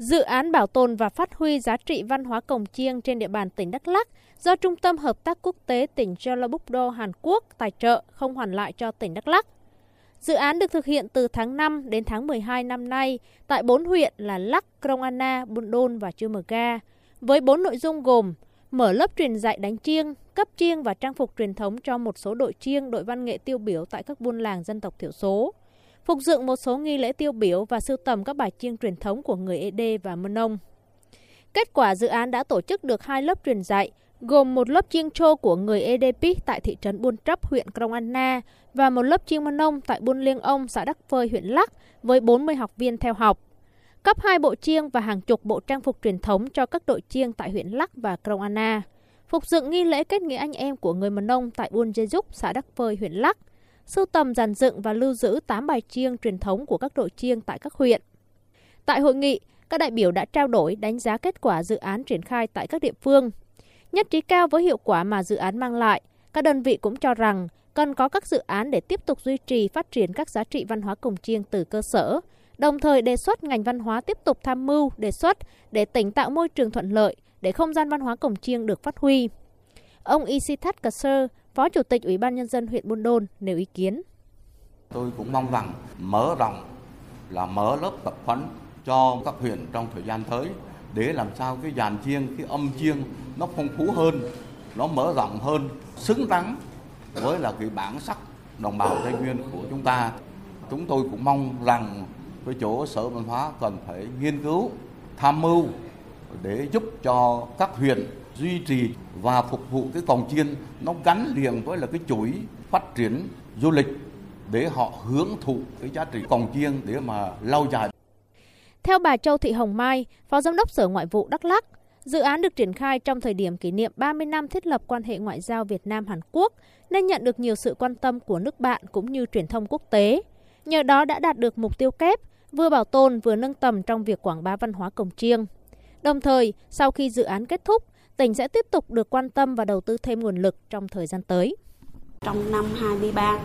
Dự án bảo tồn và phát huy giá trị văn hóa cổng chiêng trên địa bàn tỉnh Đắk Lắk do Trung tâm Hợp tác Quốc tế tỉnh Jeollabuk-do Hàn Quốc tài trợ không hoàn lại cho tỉnh Đắk Lắk. Dự án được thực hiện từ tháng 5 đến tháng 12 năm nay tại 4 huyện là Lắc, Krông Anna, Buôn Đôn và Chư Mờ Ga, với 4 nội dung gồm mở lớp truyền dạy đánh chiêng, cấp chiêng và trang phục truyền thống cho một số đội chiêng, đội văn nghệ tiêu biểu tại các buôn làng dân tộc thiểu số, phục dựng một số nghi lễ tiêu biểu và sưu tầm các bài chiêng truyền thống của người Ede và Mân Nông. Kết quả dự án đã tổ chức được hai lớp truyền dạy, gồm một lớp chiêng trô của người EDP tại thị trấn Buôn Trấp, huyện Krông Anna và một lớp chiêng Mân Nông tại Buôn Liêng Ông, xã Đắc Phơi, huyện Lắc với 40 học viên theo học. Cấp hai bộ chiêng và hàng chục bộ trang phục truyền thống cho các đội chiêng tại huyện Lắc và Krông Anna. Phục dựng nghi lễ kết nghĩa anh em của người Mân Nông tại Buôn Dê Dúc, xã Đắc Phơi, huyện Lắc. Sưu tầm dàn dựng và lưu giữ 8 bài chiêng truyền thống của các đội chiêng tại các huyện. Tại hội nghị, các đại biểu đã trao đổi đánh giá kết quả dự án triển khai tại các địa phương. Nhất trí cao với hiệu quả mà dự án mang lại, các đơn vị cũng cho rằng cần có các dự án để tiếp tục duy trì phát triển các giá trị văn hóa cổng chiêng từ cơ sở, đồng thời đề xuất ngành văn hóa tiếp tục tham mưu, đề xuất để tỉnh tạo môi trường thuận lợi để không gian văn hóa cổng chiêng được phát huy. Ông Isithat Kasser, Phó Chủ tịch Ủy ban Nhân dân huyện Buôn Đôn nêu ý kiến. Tôi cũng mong rằng mở rộng là mở lớp tập huấn cho các huyện trong thời gian tới để làm sao cái dàn chiêng, cái âm chiêng nó phong phú hơn, nó mở rộng hơn, xứng đáng với là cái bản sắc đồng bào Tây Nguyên của chúng ta. Chúng tôi cũng mong rằng cái chỗ Sở Văn hóa cần phải nghiên cứu, tham mưu để giúp cho các huyện duy trì và phục vụ cái cồng chiên nó gắn liền với là cái chuỗi phát triển du lịch để họ hưởng thụ cái giá trị cồng chiêng để mà lâu dài. Theo bà Châu Thị Hồng Mai, Phó Giám đốc Sở Ngoại vụ Đắk Lắk, dự án được triển khai trong thời điểm kỷ niệm 30 năm thiết lập quan hệ ngoại giao Việt Nam-Hàn Quốc nên nhận được nhiều sự quan tâm của nước bạn cũng như truyền thông quốc tế. Nhờ đó đã đạt được mục tiêu kép, vừa bảo tồn vừa nâng tầm trong việc quảng bá văn hóa cồng chiêng. Đồng thời, sau khi dự án kết thúc, tỉnh sẽ tiếp tục được quan tâm và đầu tư thêm nguồn lực trong thời gian tới. Trong năm 23,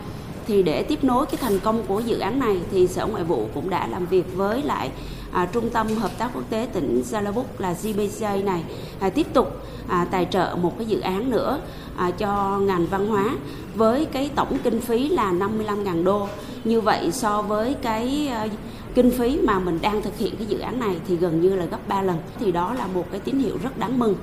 thì để tiếp nối cái thành công của dự án này thì Sở Ngoại vụ cũng đã làm việc với lại à, Trung tâm Hợp tác Quốc tế tỉnh Jalabuk là GBJ này à, tiếp tục à, tài trợ một cái dự án nữa à, cho ngành văn hóa với cái tổng kinh phí là 55.000 đô. Như vậy so với cái à, kinh phí mà mình đang thực hiện cái dự án này thì gần như là gấp 3 lần. Thì đó là một cái tín hiệu rất đáng mừng.